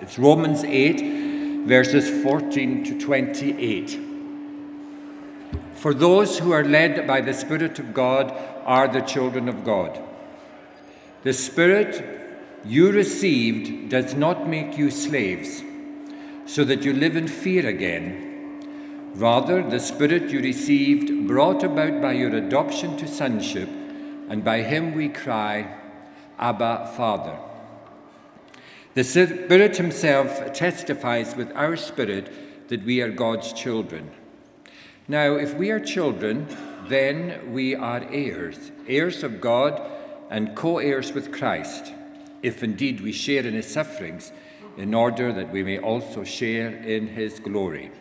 It's Romans 8, verses 14 to 28. For those who are led by the Spirit of God are the children of God. The Spirit you received does not make you slaves, so that you live in fear again. Rather, the Spirit you received brought about by your adoption to sonship, and by him we cry, Abba, Father. The Spirit Himself testifies with our spirit that we are God's children. Now, if we are children, then we are heirs, heirs of God and co heirs with Christ, if indeed we share in His sufferings, in order that we may also share in His glory.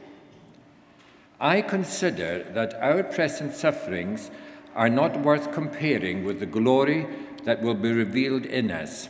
I consider that our present sufferings are not worth comparing with the glory that will be revealed in us.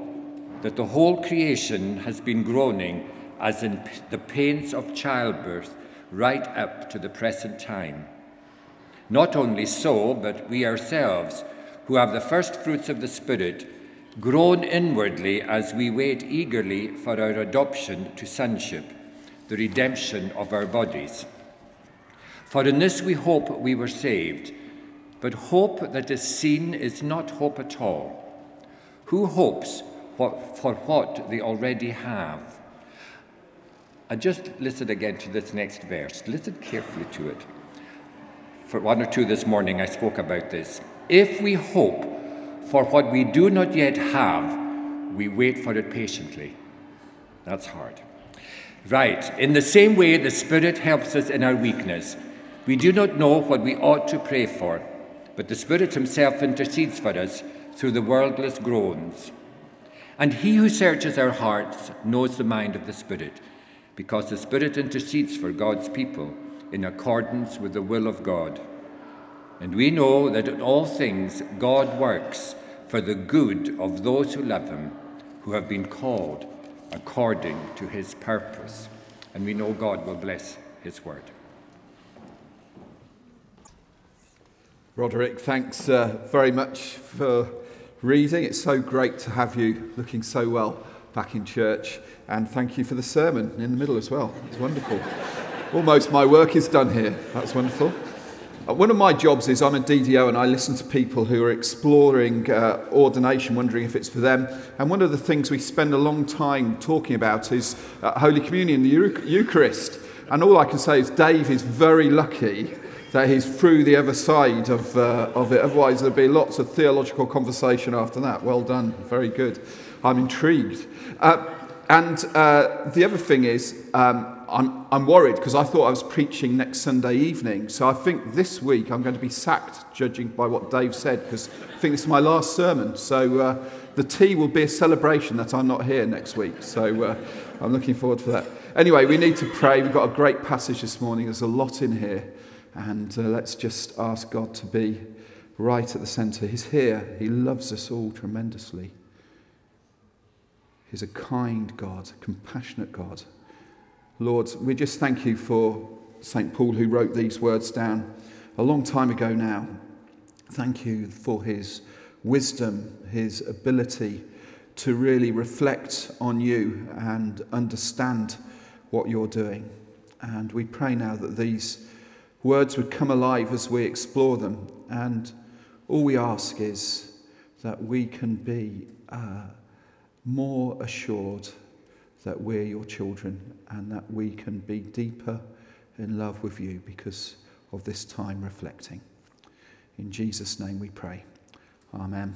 that the whole creation has been groaning as in the pains of childbirth right up to the present time. Not only so, but we ourselves, who have the first fruits of the Spirit, groan inwardly as we wait eagerly for our adoption to sonship, the redemption of our bodies. For in this we hope we were saved, but hope that is seen is not hope at all. Who hopes for what they already have. And just listen again to this next verse. Listen carefully to it. For one or two this morning, I spoke about this. If we hope for what we do not yet have, we wait for it patiently. That's hard. Right. In the same way, the Spirit helps us in our weakness. We do not know what we ought to pray for, but the Spirit Himself intercedes for us through the wordless groans. And he who searches our hearts knows the mind of the Spirit, because the Spirit intercedes for God's people in accordance with the will of God. And we know that in all things God works for the good of those who love him, who have been called according to his purpose. And we know God will bless his word. Roderick, thanks uh, very much for reading. It's so great to have you looking so well back in church. And thank you for the sermon in the middle as well. It's wonderful. Almost my work is done here. That's wonderful. Uh, one of my jobs is I'm a DDO and I listen to people who are exploring uh, ordination, wondering if it's for them. And one of the things we spend a long time talking about is uh, Holy Communion, the Eucharist. And all I can say is Dave is very lucky that he's through the other side of, uh, of it. Otherwise, there'd be lots of theological conversation after that. Well done. Very good. I'm intrigued. Uh, and uh, the other thing is, um, I'm, I'm worried because I thought I was preaching next Sunday evening. So I think this week I'm going to be sacked, judging by what Dave said, because I think this is my last sermon. So uh, the tea will be a celebration that I'm not here next week. So uh, I'm looking forward to that. Anyway, we need to pray. We've got a great passage this morning. There's a lot in here. And uh, let's just ask God to be right at the centre. He's here, He loves us all tremendously. He's a kind God, a compassionate God. Lord, we just thank you for St. Paul who wrote these words down a long time ago now. Thank you for his wisdom, his ability to really reflect on you and understand what you're doing. And we pray now that these Words would come alive as we explore them. And all we ask is that we can be uh, more assured that we're your children and that we can be deeper in love with you because of this time reflecting. In Jesus' name we pray. Amen.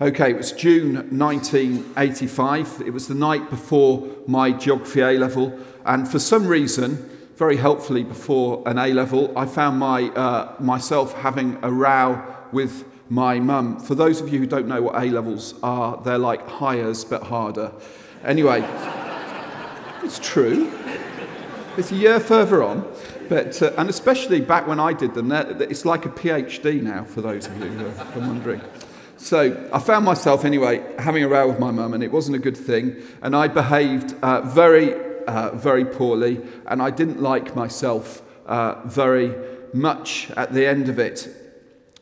Okay, it was June 1985. It was the night before my geography A level, and for some reason, very helpfully before an A level, I found my, uh, myself having a row with my mum. For those of you who don't know what A levels are, they're like Highers but harder. Anyway, It's true. It's a year further on, but uh, and especially back when I did them, it's like a PhD now for those of you who are wondering. So I found myself anyway having a row with my mum, and it wasn't a good thing. And I behaved uh, very, uh, very poorly, and I didn't like myself uh, very much at the end of it.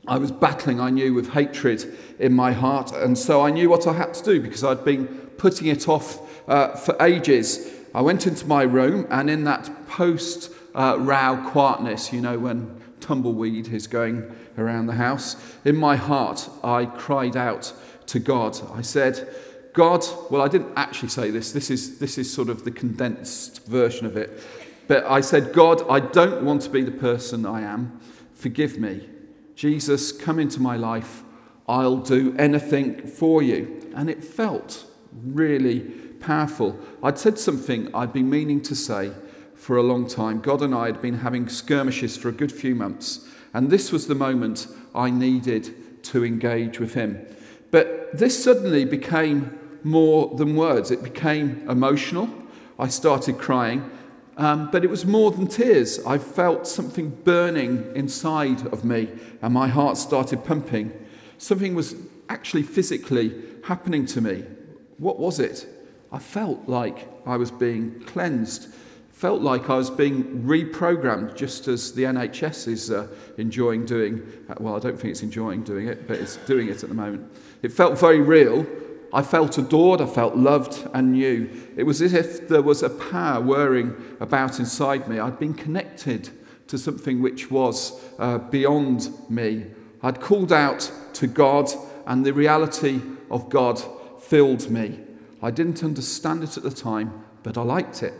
I was battling, I knew, with hatred in my heart, and so I knew what I had to do because I'd been putting it off uh, for ages. I went into my room, and in that post uh, row quietness, you know, when tumbleweed is going around the house. In my heart, I cried out to God. I said, God, well, I didn't actually say this. This is, this is sort of the condensed version of it. But I said, God, I don't want to be the person I am. Forgive me. Jesus, come into my life. I'll do anything for you. And it felt really powerful. I'd said something I'd been meaning to say for a long time. God and I had been having skirmishes for a good few months. And this was the moment I needed to engage with him. But this suddenly became more than words, it became emotional. I started crying, um, but it was more than tears. I felt something burning inside of me, and my heart started pumping. Something was actually physically happening to me. What was it? I felt like I was being cleansed felt like I was being reprogrammed, just as the NHS is uh, enjoying doing. Uh, well, I don't think it's enjoying doing it, but it's doing it at the moment. It felt very real. I felt adored, I felt loved and new. It was as if there was a power whirring about inside me. I'd been connected to something which was uh, beyond me. I'd called out to God, and the reality of God filled me. I didn't understand it at the time, but I liked it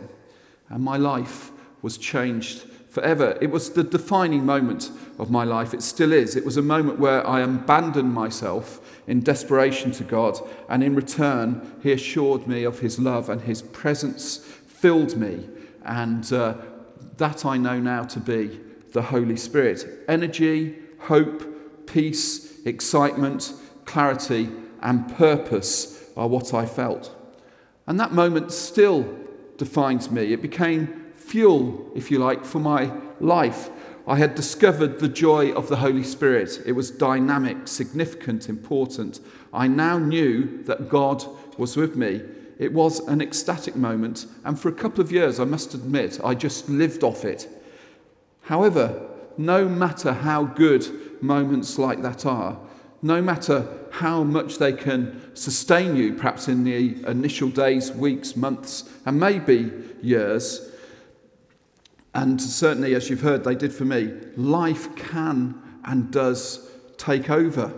and my life was changed forever. It was the defining moment of my life. It still is. It was a moment where I abandoned myself in desperation to God, and in return, He assured me of His love, and His presence filled me. And uh, that I know now to be the Holy Spirit. Energy, hope, peace, excitement, clarity, and purpose are what I felt. And that moment still defines me. It became fuel, if you like, for my life. I had discovered the joy of the Holy Spirit. It was dynamic, significant, important. I now knew that God was with me. It was an ecstatic moment, and for a couple of years, I must admit, I just lived off it. However, no matter how good moments like that are, no matter how much they can sustain you, perhaps in the initial days, weeks, months, and maybe years. And certainly, as you've heard, they did for me. Life can and does take over.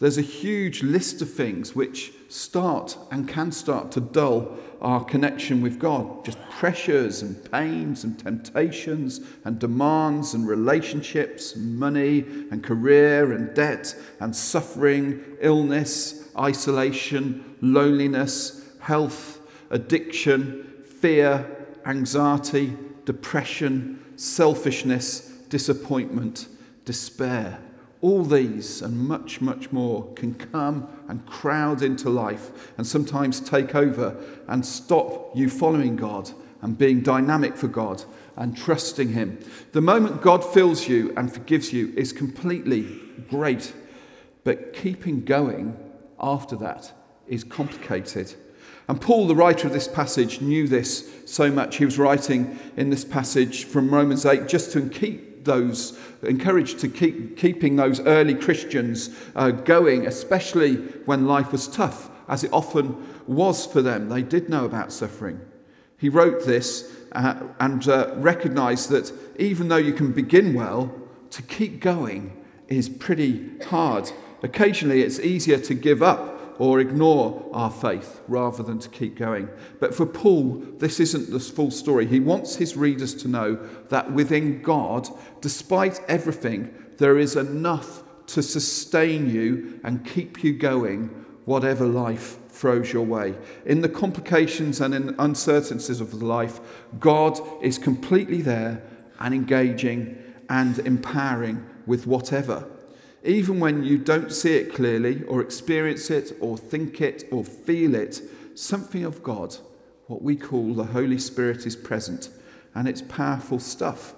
There's a huge list of things which start and can start to dull our connection with God. Just pressures and pains and temptations and demands and relationships, and money and career and debt and suffering, illness, isolation, loneliness, health, addiction, fear, anxiety, depression, selfishness, disappointment, despair. All these and much, much more can come and crowd into life and sometimes take over and stop you following God and being dynamic for God and trusting Him. The moment God fills you and forgives you is completely great, but keeping going after that is complicated. And Paul, the writer of this passage, knew this so much. He was writing in this passage from Romans 8 just to keep those, encouraged to keep keeping those early Christians uh, going, especially when life was tough, as it often was for them. They did know about suffering. He wrote this uh, and uh, recognized that even though you can begin well, to keep going is pretty hard. Occasionally, it's easier to give up or ignore our faith rather than to keep going. But for Paul, this isn't the full story. He wants his readers to know that within God, despite everything, there is enough to sustain you and keep you going, whatever life throws your way. In the complications and in uncertainties of life, God is completely there and engaging and empowering with whatever even when you don't see it clearly, or experience it, or think it, or feel it, something of God what we call the Holy Spirit is present, and it's powerful stuff.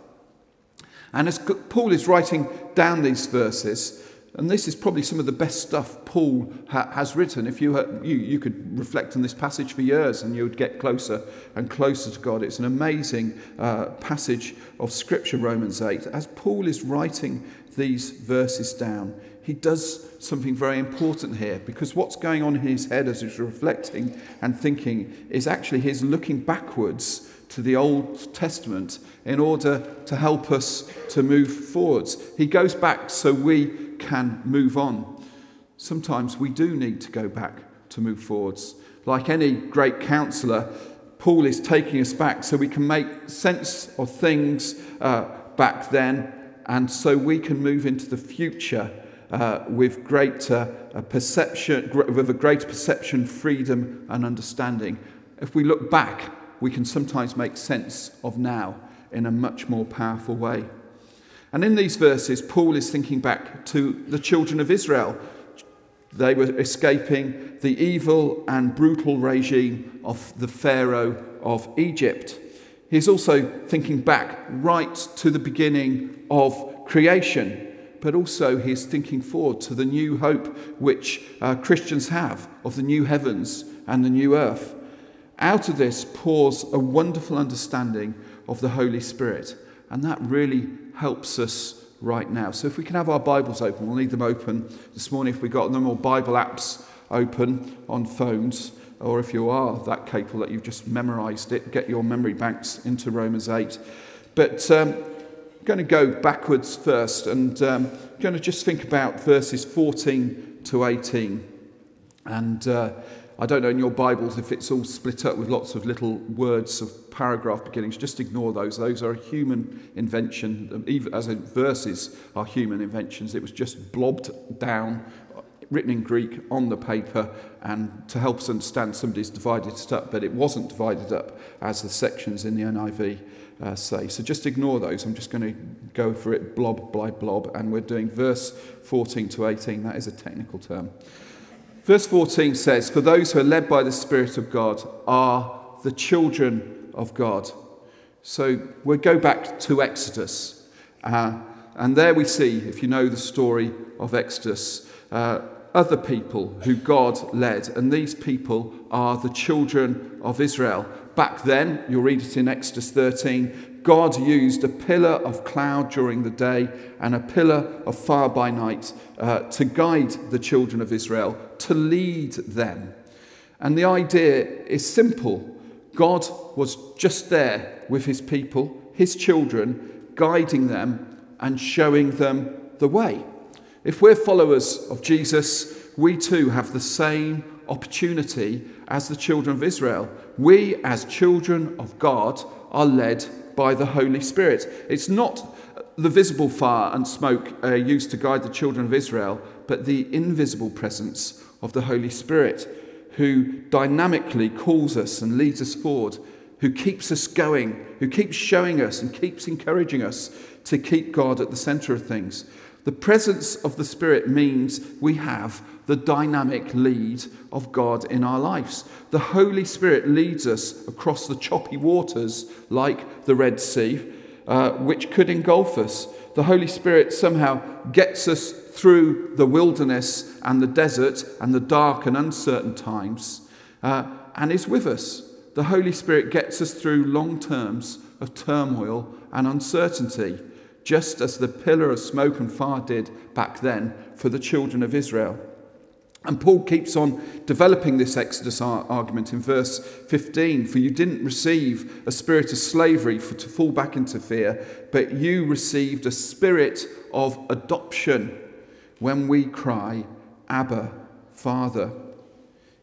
And as Paul is writing down these verses, and this is probably some of the best stuff Paul ha- has written. If you, you, you could reflect on this passage for years and you would get closer and closer to God. It's an amazing uh, passage of Scripture, Romans 8. As Paul is writing these verses down, he does something very important here because what's going on in his head as he's reflecting and thinking is actually he's looking backwards to the Old Testament in order to help us to move forwards. He goes back so we can move on. Sometimes we do need to go back to move forwards. Like any great counselor, Paul is taking us back so we can make sense of things uh, back then and so we can move into the future uh, with greater uh, perception, with a greater perception, freedom, and understanding. If we look back, we can sometimes make sense of now in a much more powerful way. And in these verses, Paul is thinking back to the children of Israel. They were escaping the evil and brutal regime of the Pharaoh of Egypt. He's also thinking back right to the beginning of creation, but also he's thinking forward to the new hope which uh, Christians have of the new heavens and the new earth. Out of this pours a wonderful understanding of the Holy Spirit, and that really helps us right now. So if we can have our Bibles open, we'll need them open this morning if we've got them, or Bible apps open on phones, or if you are that capable that you've just memorized it, get your memory banks into Romans 8. But um, I'm going to go backwards first, and um, I'm going to just think about verses 14 to 18. And uh, I don't know in your Bibles if it's all split up with lots of little words of paragraph beginnings. Just ignore those. Those are a human invention. Even as in verses are human inventions. It was just blobbed down, written in Greek on the paper, and to help us understand, somebody's divided it up, but it wasn't divided up as the sections in the NIV. Uh, say. So just ignore those. I'm just going to go for it blob by blob, and we're doing verse 14 to 18. That is a technical term. Verse 14 says, For those who are led by the Spirit of God are the children of God. So we'll go back to Exodus. Uh, and there we see, if you know the story of Exodus, uh, other people who God led. And these people are the children of Israel. Back then, you'll read it in Exodus 13, God used a pillar of cloud during the day and a pillar of fire by night uh, to guide the children of Israel, to lead them. And the idea is simple God was just there with his people, his children, guiding them and showing them the way. If we're followers of Jesus, we too have the same opportunity as the children of Israel. We, as children of God, are led by the Holy Spirit. It's not the visible fire and smoke uh, used to guide the children of Israel, but the invisible presence of the Holy Spirit, who dynamically calls us and leads us forward, who keeps us going, who keeps showing us and keeps encouraging us to keep God at the center of things. The presence of the Spirit means we have the dynamic lead of God in our lives. The Holy Spirit leads us across the choppy waters like the Red Sea, uh, which could engulf us. The Holy Spirit somehow gets us through the wilderness and the desert and the dark and uncertain times uh, and is with us. The Holy Spirit gets us through long terms of turmoil and uncertainty just as the pillar of smoke and fire did back then for the children of Israel. And Paul keeps on developing this Exodus argument in verse 15 For you didn't receive a spirit of slavery for, to fall back into fear, but you received a spirit of adoption when we cry, Abba, Father.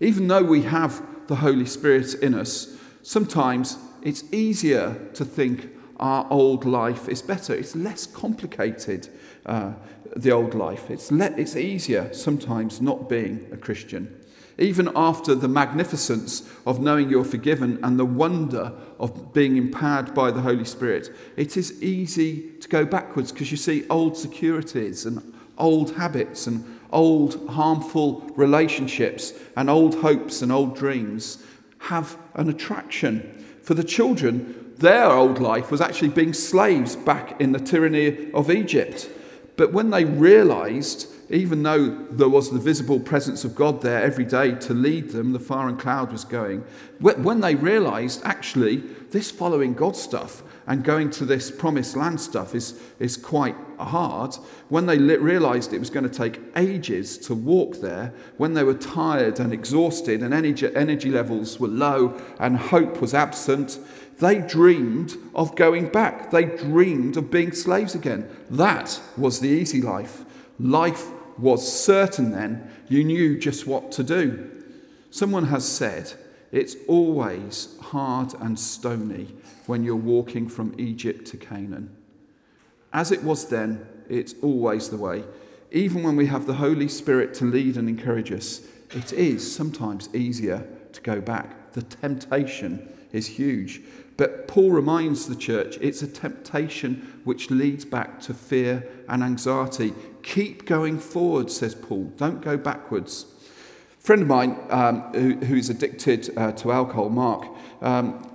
Even though we have the Holy Spirit in us, sometimes it's easier to think, our old life is better. It's less complicated, uh, the old life. It's, le- it's easier sometimes not being a Christian. Even after the magnificence of knowing you're forgiven and the wonder of being empowered by the Holy Spirit, it is easy to go backwards because you see old securities and old habits and old harmful relationships and old hopes and old dreams have an attraction. For the children, their old life was actually being slaves back in the tyranny of Egypt. But when they realized, even though there was the visible presence of God there every day to lead them, the fire and cloud was going, when they realized actually this following God stuff and going to this promised land stuff is, is quite hard. When they realized it was going to take ages to walk there, when they were tired and exhausted and energy, energy levels were low and hope was absent, they dreamed of going back. They dreamed of being slaves again. That was the easy life. Life was certain then. You knew just what to do. Someone has said, it's always hard and stony when you're walking from Egypt to Canaan. As it was then, it's always the way. Even when we have the Holy Spirit to lead and encourage us, it is sometimes easier to go back. The temptation is huge. But Paul reminds the church it's a temptation which leads back to fear and anxiety. Keep going forward, says Paul. Don't go backwards. A friend of mine um, who, who's addicted uh, to alcohol, Mark, um,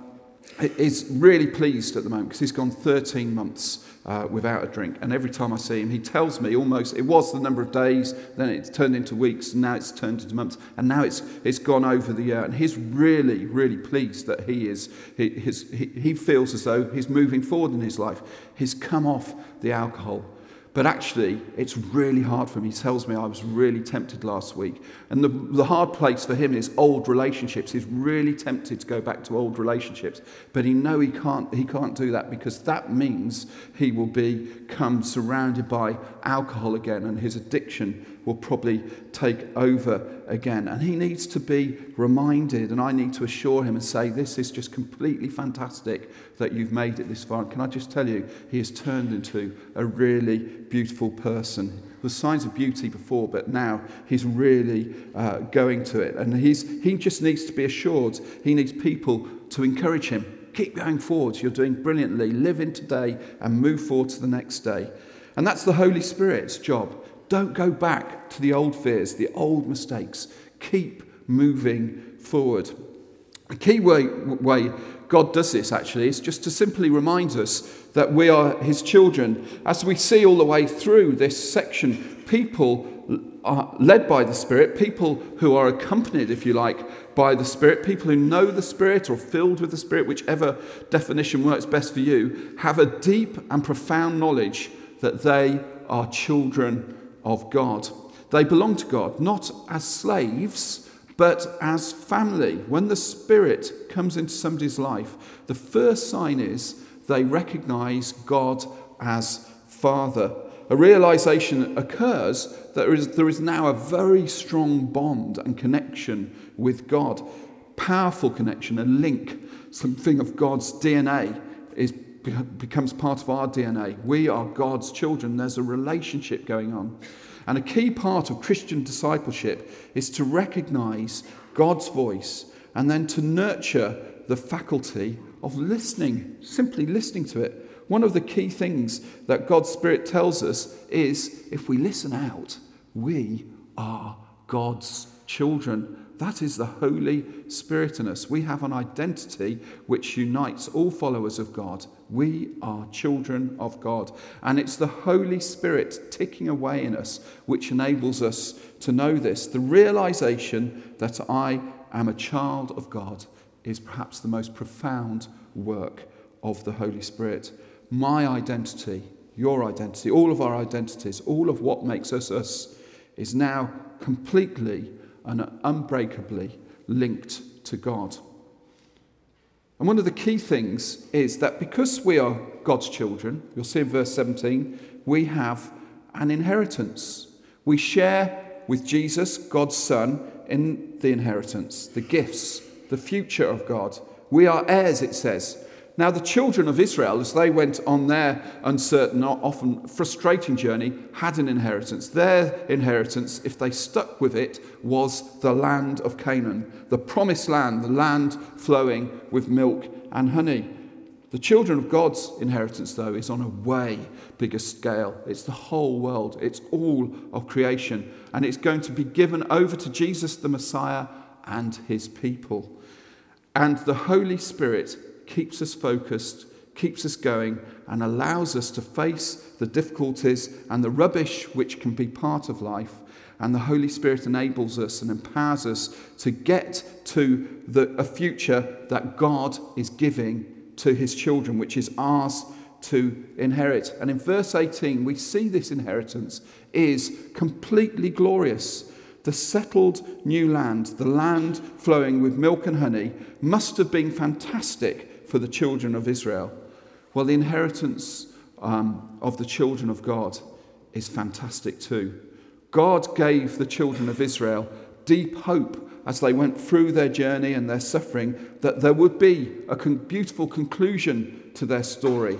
is really pleased at the moment because he's gone 13 months uh, without a drink. And every time I see him, he tells me almost it was the number of days, then it's turned into weeks, and now it's turned into months, and now it's, it's gone over the year. And he's really, really pleased that he is, he, his, he, he feels as though he's moving forward in his life. He's come off the alcohol. But actually, it's really hard for him. He tells me I was really tempted last week. And the, the hard place for him is old relationships. He's really tempted to go back to old relationships. But he know he can't, he can't do that because that means he will become surrounded by alcohol again and his addiction will probably take over again. And he needs to be reminded, and I need to assure him and say, This is just completely fantastic that you've made it this far. And can I just tell you, he has turned into a really beautiful person. There were signs of beauty before, but now he's really uh, going to it. And he's, he just needs to be assured. He needs people to encourage him. Keep going forward. You're doing brilliantly. Live in today and move forward to the next day. And that's the Holy Spirit's job don't go back to the old fears, the old mistakes. Keep moving forward. The key way, way God does this actually is just to simply remind us that we are His children. As we see all the way through this section, people are led by the Spirit, people who are accompanied, if you like, by the Spirit, people who know the Spirit or filled with the Spirit, whichever definition works best for you, have a deep and profound knowledge that they are children of God. They belong to God, not as slaves, but as family. When the Spirit comes into somebody's life, the first sign is they recognize God as Father. A realization occurs that there is, there is now a very strong bond and connection with God. Powerful connection, a link, something of God's DNA is becomes part of our DNA. We are God's children. There's a relationship going on. And a key part of Christian discipleship is to recognize God's voice and then to nurture the faculty of listening, simply listening to it. One of the key things that God's Spirit tells us is if we listen out, we are God's children. That is the Holy Spirit in us. We have an identity which unites all followers of God. We are children of God. And it's the Holy Spirit ticking away in us which enables us to know this. The realization that I am a child of God is perhaps the most profound work of the Holy Spirit. My identity, your identity, all of our identities, all of what makes us us is now completely and unbreakably linked to God. And one of the key things is that because we are God's children, you'll see in verse 17, we have an inheritance. We share with Jesus, God's Son, in the inheritance, the gifts, the future of God. We are heirs, it says. Now, the children of Israel, as they went on their uncertain, often frustrating journey, had an inheritance. Their inheritance, if they stuck with it, was the land of Canaan, the promised land, the land flowing with milk and honey. The children of God's inheritance, though, is on a way bigger scale. It's the whole world, it's all of creation, and it's going to be given over to Jesus the Messiah and his people. And the Holy Spirit keeps us focused, keeps us going, and allows us to face the difficulties and the rubbish which can be part of life. And the Holy Spirit enables us and empowers us to get to the, a future that God is giving to his children, which is ours to inherit. And in verse 18, we see this inheritance is completely glorious. The settled new land, the land flowing with milk and honey, must have been fantastic for the children of Israel. Well, the inheritance um, of the children of God is fantastic too. God gave the children of Israel deep hope as they went through their journey and their suffering that there would be a beautiful conclusion to their story.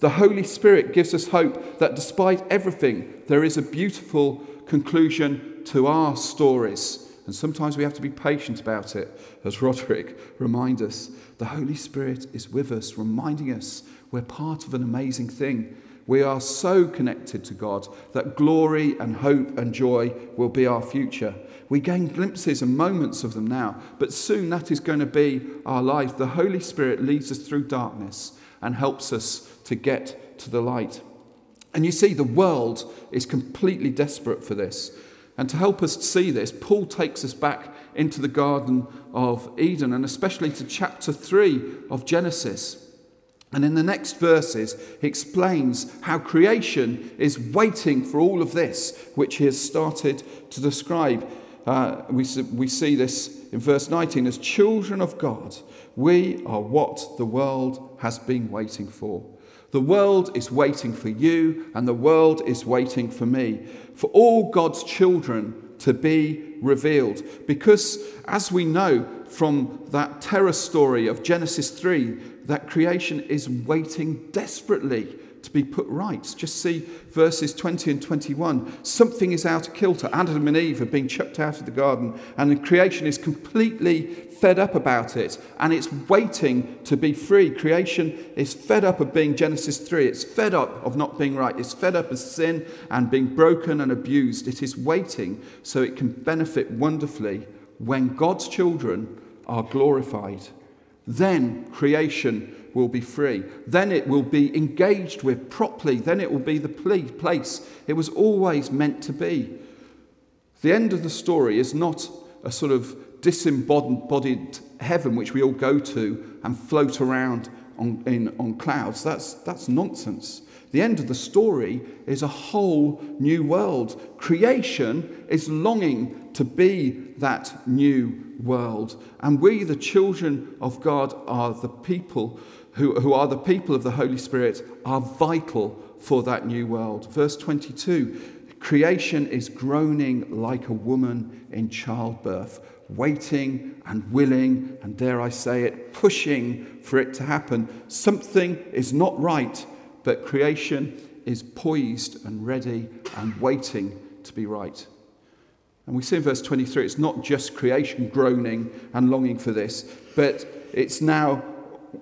The Holy Spirit gives us hope that despite everything, there is a beautiful conclusion to our stories. And sometimes we have to be patient about it, as Roderick reminds us. The Holy Spirit is with us, reminding us we're part of an amazing thing. We are so connected to God that glory and hope and joy will be our future. We gain glimpses and moments of them now, but soon that is going to be our life. The Holy Spirit leads us through darkness and helps us to get to the light. And you see, the world is completely desperate for this. And to help us see this, Paul takes us back into the Garden of Eden and especially to chapter 3 of Genesis. And in the next verses, he explains how creation is waiting for all of this, which he has started to describe. Uh, we, we see this in verse 19 as children of God, we are what the world has been waiting for. The world is waiting for you, and the world is waiting for me, for all God's children to be revealed. Because, as we know from that terror story of Genesis 3, that creation is waiting desperately be put right. Just see verses 20 and 21. Something is out of kilter. Adam and Eve have been chucked out of the garden, and the creation is completely fed up about it and it's waiting to be free. Creation is fed up of being Genesis 3. It's fed up of not being right. It's fed up of sin and being broken and abused. It is waiting so it can benefit wonderfully when God's children are glorified. Then creation will be free. Then it will be engaged with properly. Then it will be the place it was always meant to be. The end of the story is not a sort of disembodied heaven which we all go to and float around on, in, on clouds. That's, that's nonsense. The end of the story is a whole new world. Creation is longing to be that new world. And we, the children of God, are the people who, who are the people of the Holy Spirit, are vital for that new world. Verse 22 creation is groaning like a woman in childbirth waiting and willing, and dare I say it, pushing for it to happen. Something is not right, but creation is poised and ready and waiting to be right. And we see in verse 23 it's not just creation groaning and longing for this, but it's now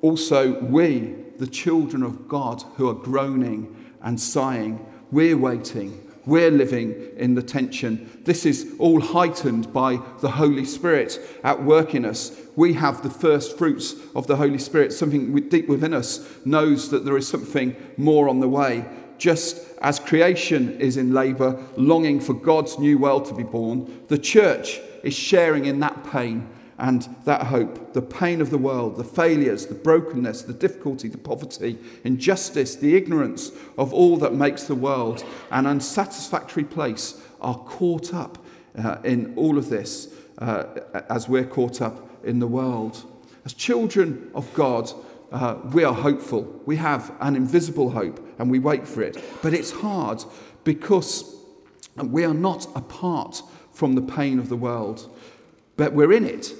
also we, the children of God, who are groaning and sighing. We're waiting we're living in the tension. This is all heightened by the Holy Spirit at work in us. We have the first fruits of the Holy Spirit. Something deep within us knows that there is something more on the way. Just as creation is in labor, longing for God's new world to be born, the church is sharing in that pain and that hope, the pain of the world, the failures, the brokenness, the difficulty, the poverty, injustice, the ignorance of all that makes the world an unsatisfactory place are caught up uh, in all of this uh, as we're caught up in the world. As children of God, uh, we are hopeful. We have an invisible hope and we wait for it. But it's hard because we are not apart from the pain of the world, but we're in it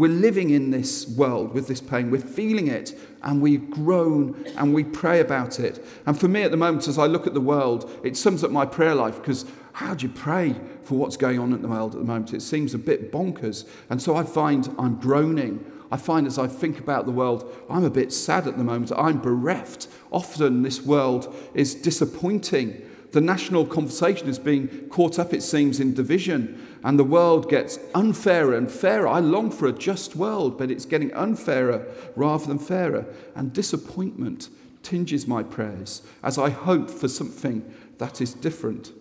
we're living in this world with this pain. We're feeling it and we groan and we pray about it. And for me at the moment, as I look at the world, it sums up my prayer life because how do you pray for what's going on in the world at the moment? It seems a bit bonkers. And so I find I'm groaning. I find as I think about the world, I'm a bit sad at the moment. I'm bereft. Often this world is disappointing The national conversation is being caught up, it seems, in division, and the world gets unfairer and fairer. I long for a just world, but it's getting unfairer rather than fairer. And disappointment tinges my prayers as I hope for something that is different.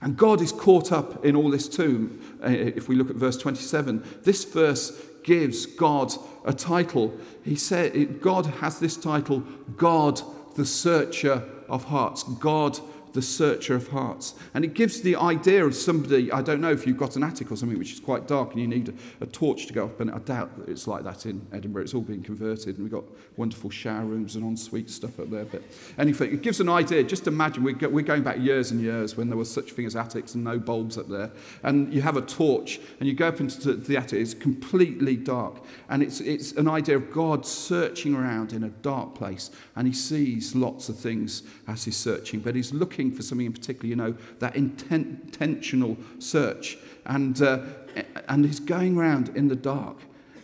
And God is caught up in all this too. Uh, if we look at verse 27, this verse gives God a title. He said, God has this title, God the searcher of hearts. God the searcher of hearts. And it gives the idea of somebody, I don't know if you've got an attic or something which is quite dark and you need a, a torch to go up, and I doubt that it's like that in Edinburgh. It's all been converted and we've got wonderful shower rooms and ensuite stuff up there. But anyway, it gives an idea. Just imagine we're, go, we're going back years and years when there was such thing as attics and no bulbs up there. And you have a torch and you go up into the attic, it's completely dark. And it's, it's an idea of God searching around in a dark place and he sees lots of things as he's searching, but he's looking looking for something in particular, you know, that intent, intentional search. And, uh, and he's going around in the dark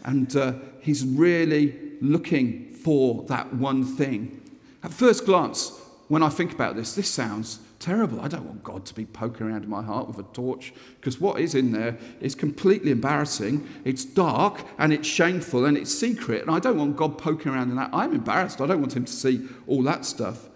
and uh, he's really looking for that one thing. At first glance, when I think about this, this sounds terrible. I don't want God to be poking around in my heart with a torch because what is in there is completely embarrassing. It's dark and it's shameful and it's secret. And I don't want God poking around in that. I'm embarrassed. I don't want him to see all that stuff.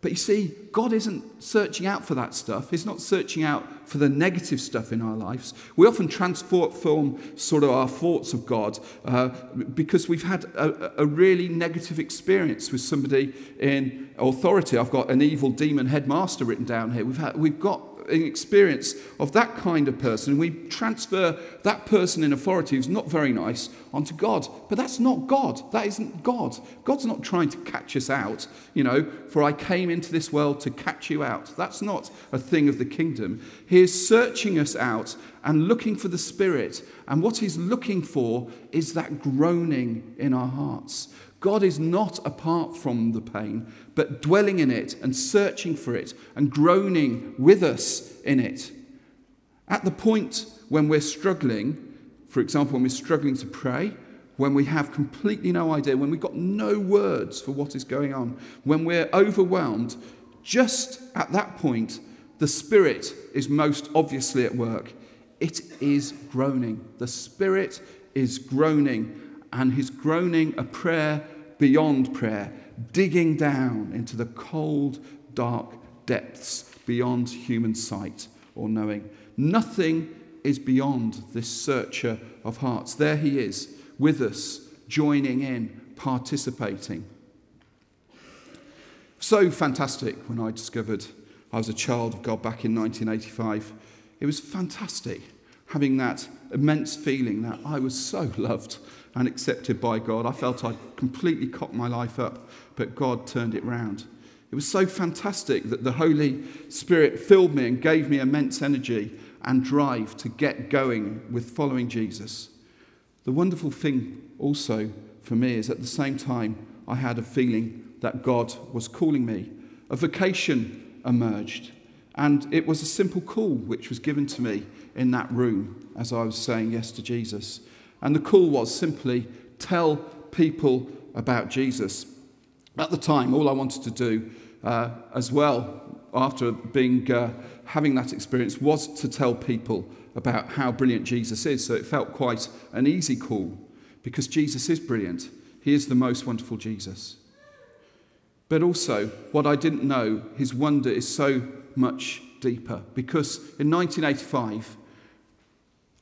But you see, God isn't searching out for that stuff. He's not searching out for the negative stuff in our lives. We often transform sort of our thoughts of God uh, because we've had a, a, really negative experience with somebody in authority. I've got an evil demon headmaster written down here. We've, had, we've got experience of that kind of person, and we transfer that person in authority who's not very nice onto God. But that's not God. That isn't God. God's not trying to catch us out, you know, for I came into this world to catch you out. That's not a thing of the kingdom. He is searching us out and looking for the Spirit. And what he's looking for is that groaning in our hearts. God is not apart from the pain, but dwelling in it and searching for it and groaning with us in it. At the point when we're struggling, for example, when we're struggling to pray, when we have completely no idea, when we've got no words for what is going on, when we're overwhelmed, just at that point, the Spirit is most obviously at work. It is groaning. The Spirit is groaning and he's groaning a prayer beyond prayer, digging down into the cold, dark depths beyond human sight or knowing. Nothing is beyond this searcher of hearts. There he is with us, joining in, participating. So fantastic when I discovered I was a child of God back in 1985. It was fantastic having that immense feeling that I was so loved and accepted by God. I felt I'd completely cocked my life up, but God turned it round. It was so fantastic that the Holy Spirit filled me and gave me immense energy and drive to get going with following Jesus. The wonderful thing also for me is at the same time, I had a feeling that God was calling me. A vocation emerged, and it was a simple call which was given to me in that room as I was saying yes to Jesus. And the call was simply tell people about Jesus. At the time, all I wanted to do uh, as well, after being, uh, having that experience, was to tell people about how brilliant Jesus is. So it felt quite an easy call because Jesus is brilliant. He is the most wonderful Jesus. But also, what I didn't know, his wonder is so much deeper because in 1985,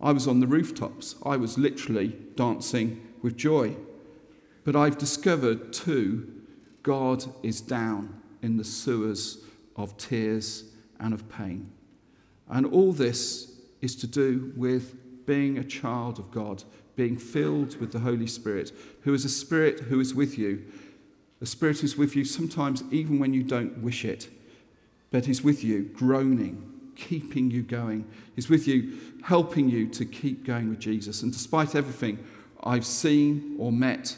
I was on the rooftops. I was literally dancing with joy. But I've discovered too, God is down in the sewers of tears and of pain. And all this is to do with being a child of God, being filled with the Holy Spirit, who is a spirit who is with you. A spirit who's with you sometimes even when you don't wish it, but is with you, groaning, keeping you going. He's with you, helping you to keep going with Jesus. And despite everything I've seen or met,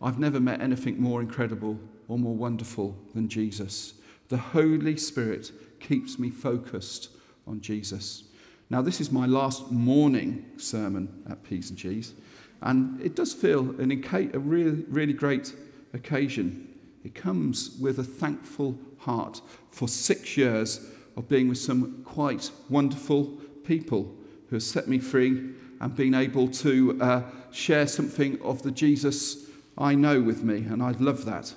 I've never met anything more incredible or more wonderful than Jesus. The Holy Spirit keeps me focused on Jesus. Now, this is my last morning sermon at Peas and Cheese, and it does feel an, a really, really great occasion It comes with a thankful heart for six years of being with some quite wonderful people who have set me free and been able to uh, share something of the Jesus I know with me, and I love that.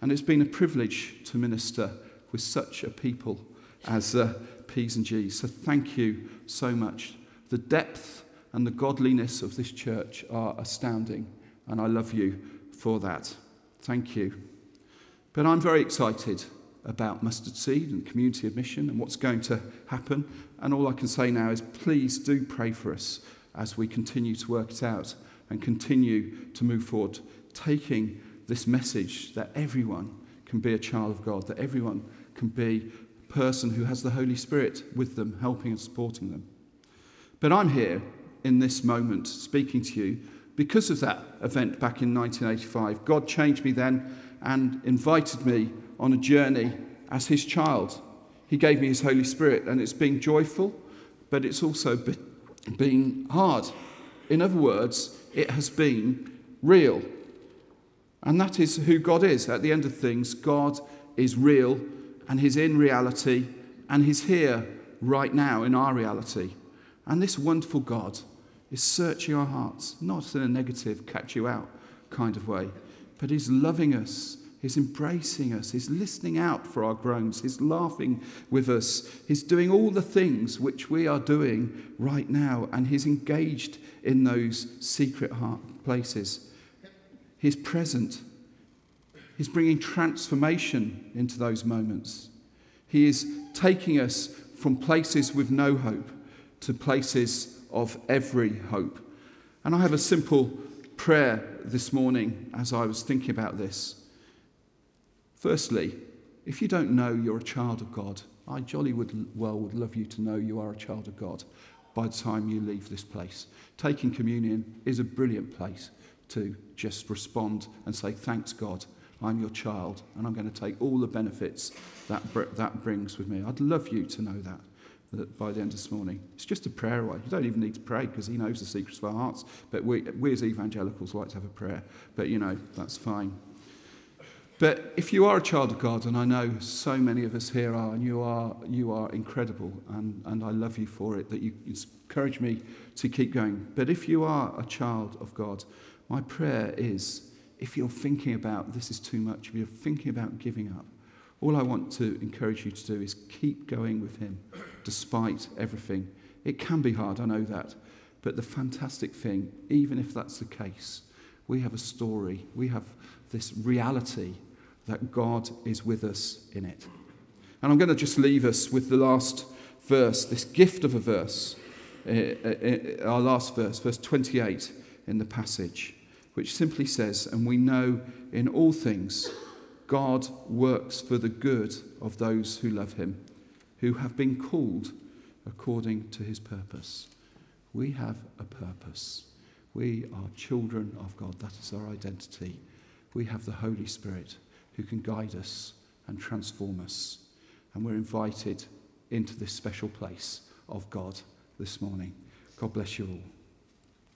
And it's been a privilege to minister with such a people as uh, P's and G's. So thank you so much. The depth and the godliness of this church are astounding, and I love you for that. Thank you. But I'm very excited about Mustard Seed and community admission and what's going to happen. And all I can say now is please do pray for us as we continue to work it out and continue to move forward, taking this message that everyone can be a child of God, that everyone can be a person who has the Holy Spirit with them, helping and supporting them. But I'm here in this moment speaking to you because of that event back in 1985. God changed me then and invited me on a journey as his child. He gave me his Holy Spirit, and it's been joyful, but it's also been hard. In other words, it has been real. And that is who God is. At the end of things, God is real, and He's in reality, and He's here right now in our reality. And this wonderful God is searching our hearts, not in a negative, catch you out kind of way, but He's loving us. He's embracing us. He's listening out for our groans. He's laughing with us. He's doing all the things which we are doing right now, and He's engaged in those secret heart places. He's present. He's bringing transformation into those moments. He is taking us from places with no hope to places of every hope. And I have a simple prayer this morning as I was thinking about this. Firstly, if you don't know you're a child of God, I jolly would, well would love you to know you are a child of God by the time you leave this place. Taking communion is a brilliant place to just respond and say, Thanks, God, I'm your child, and I'm going to take all the benefits that that brings with me. I'd love you to know that that by the end of this morning. It's just a prayer away. You don't even need to pray because he knows the secrets of our hearts. But we, we as evangelicals like to have a prayer. But you know, that's fine. But if you are a child of God, and I know so many of us here are, and you are, you are incredible, and, and I love you for it, that you encourage me to keep going. But if you are a child of God, my prayer is if you're thinking about this is too much, if you're thinking about giving up, all I want to encourage you to do is keep going with Him despite everything. It can be hard, I know that. But the fantastic thing, even if that's the case, we have a story, we have this reality that God is with us in it. And I'm going to just leave us with the last verse, this gift of a verse, uh, uh, our last verse, verse 28 in the passage, which simply says, And we know in all things God works for the good of those who love him, who have been called according to his purpose. We have a purpose. We are children of God. That is our identity. We have the Holy Spirit who can guide us and transform us. And we're invited into this special place of God this morning. God bless you all.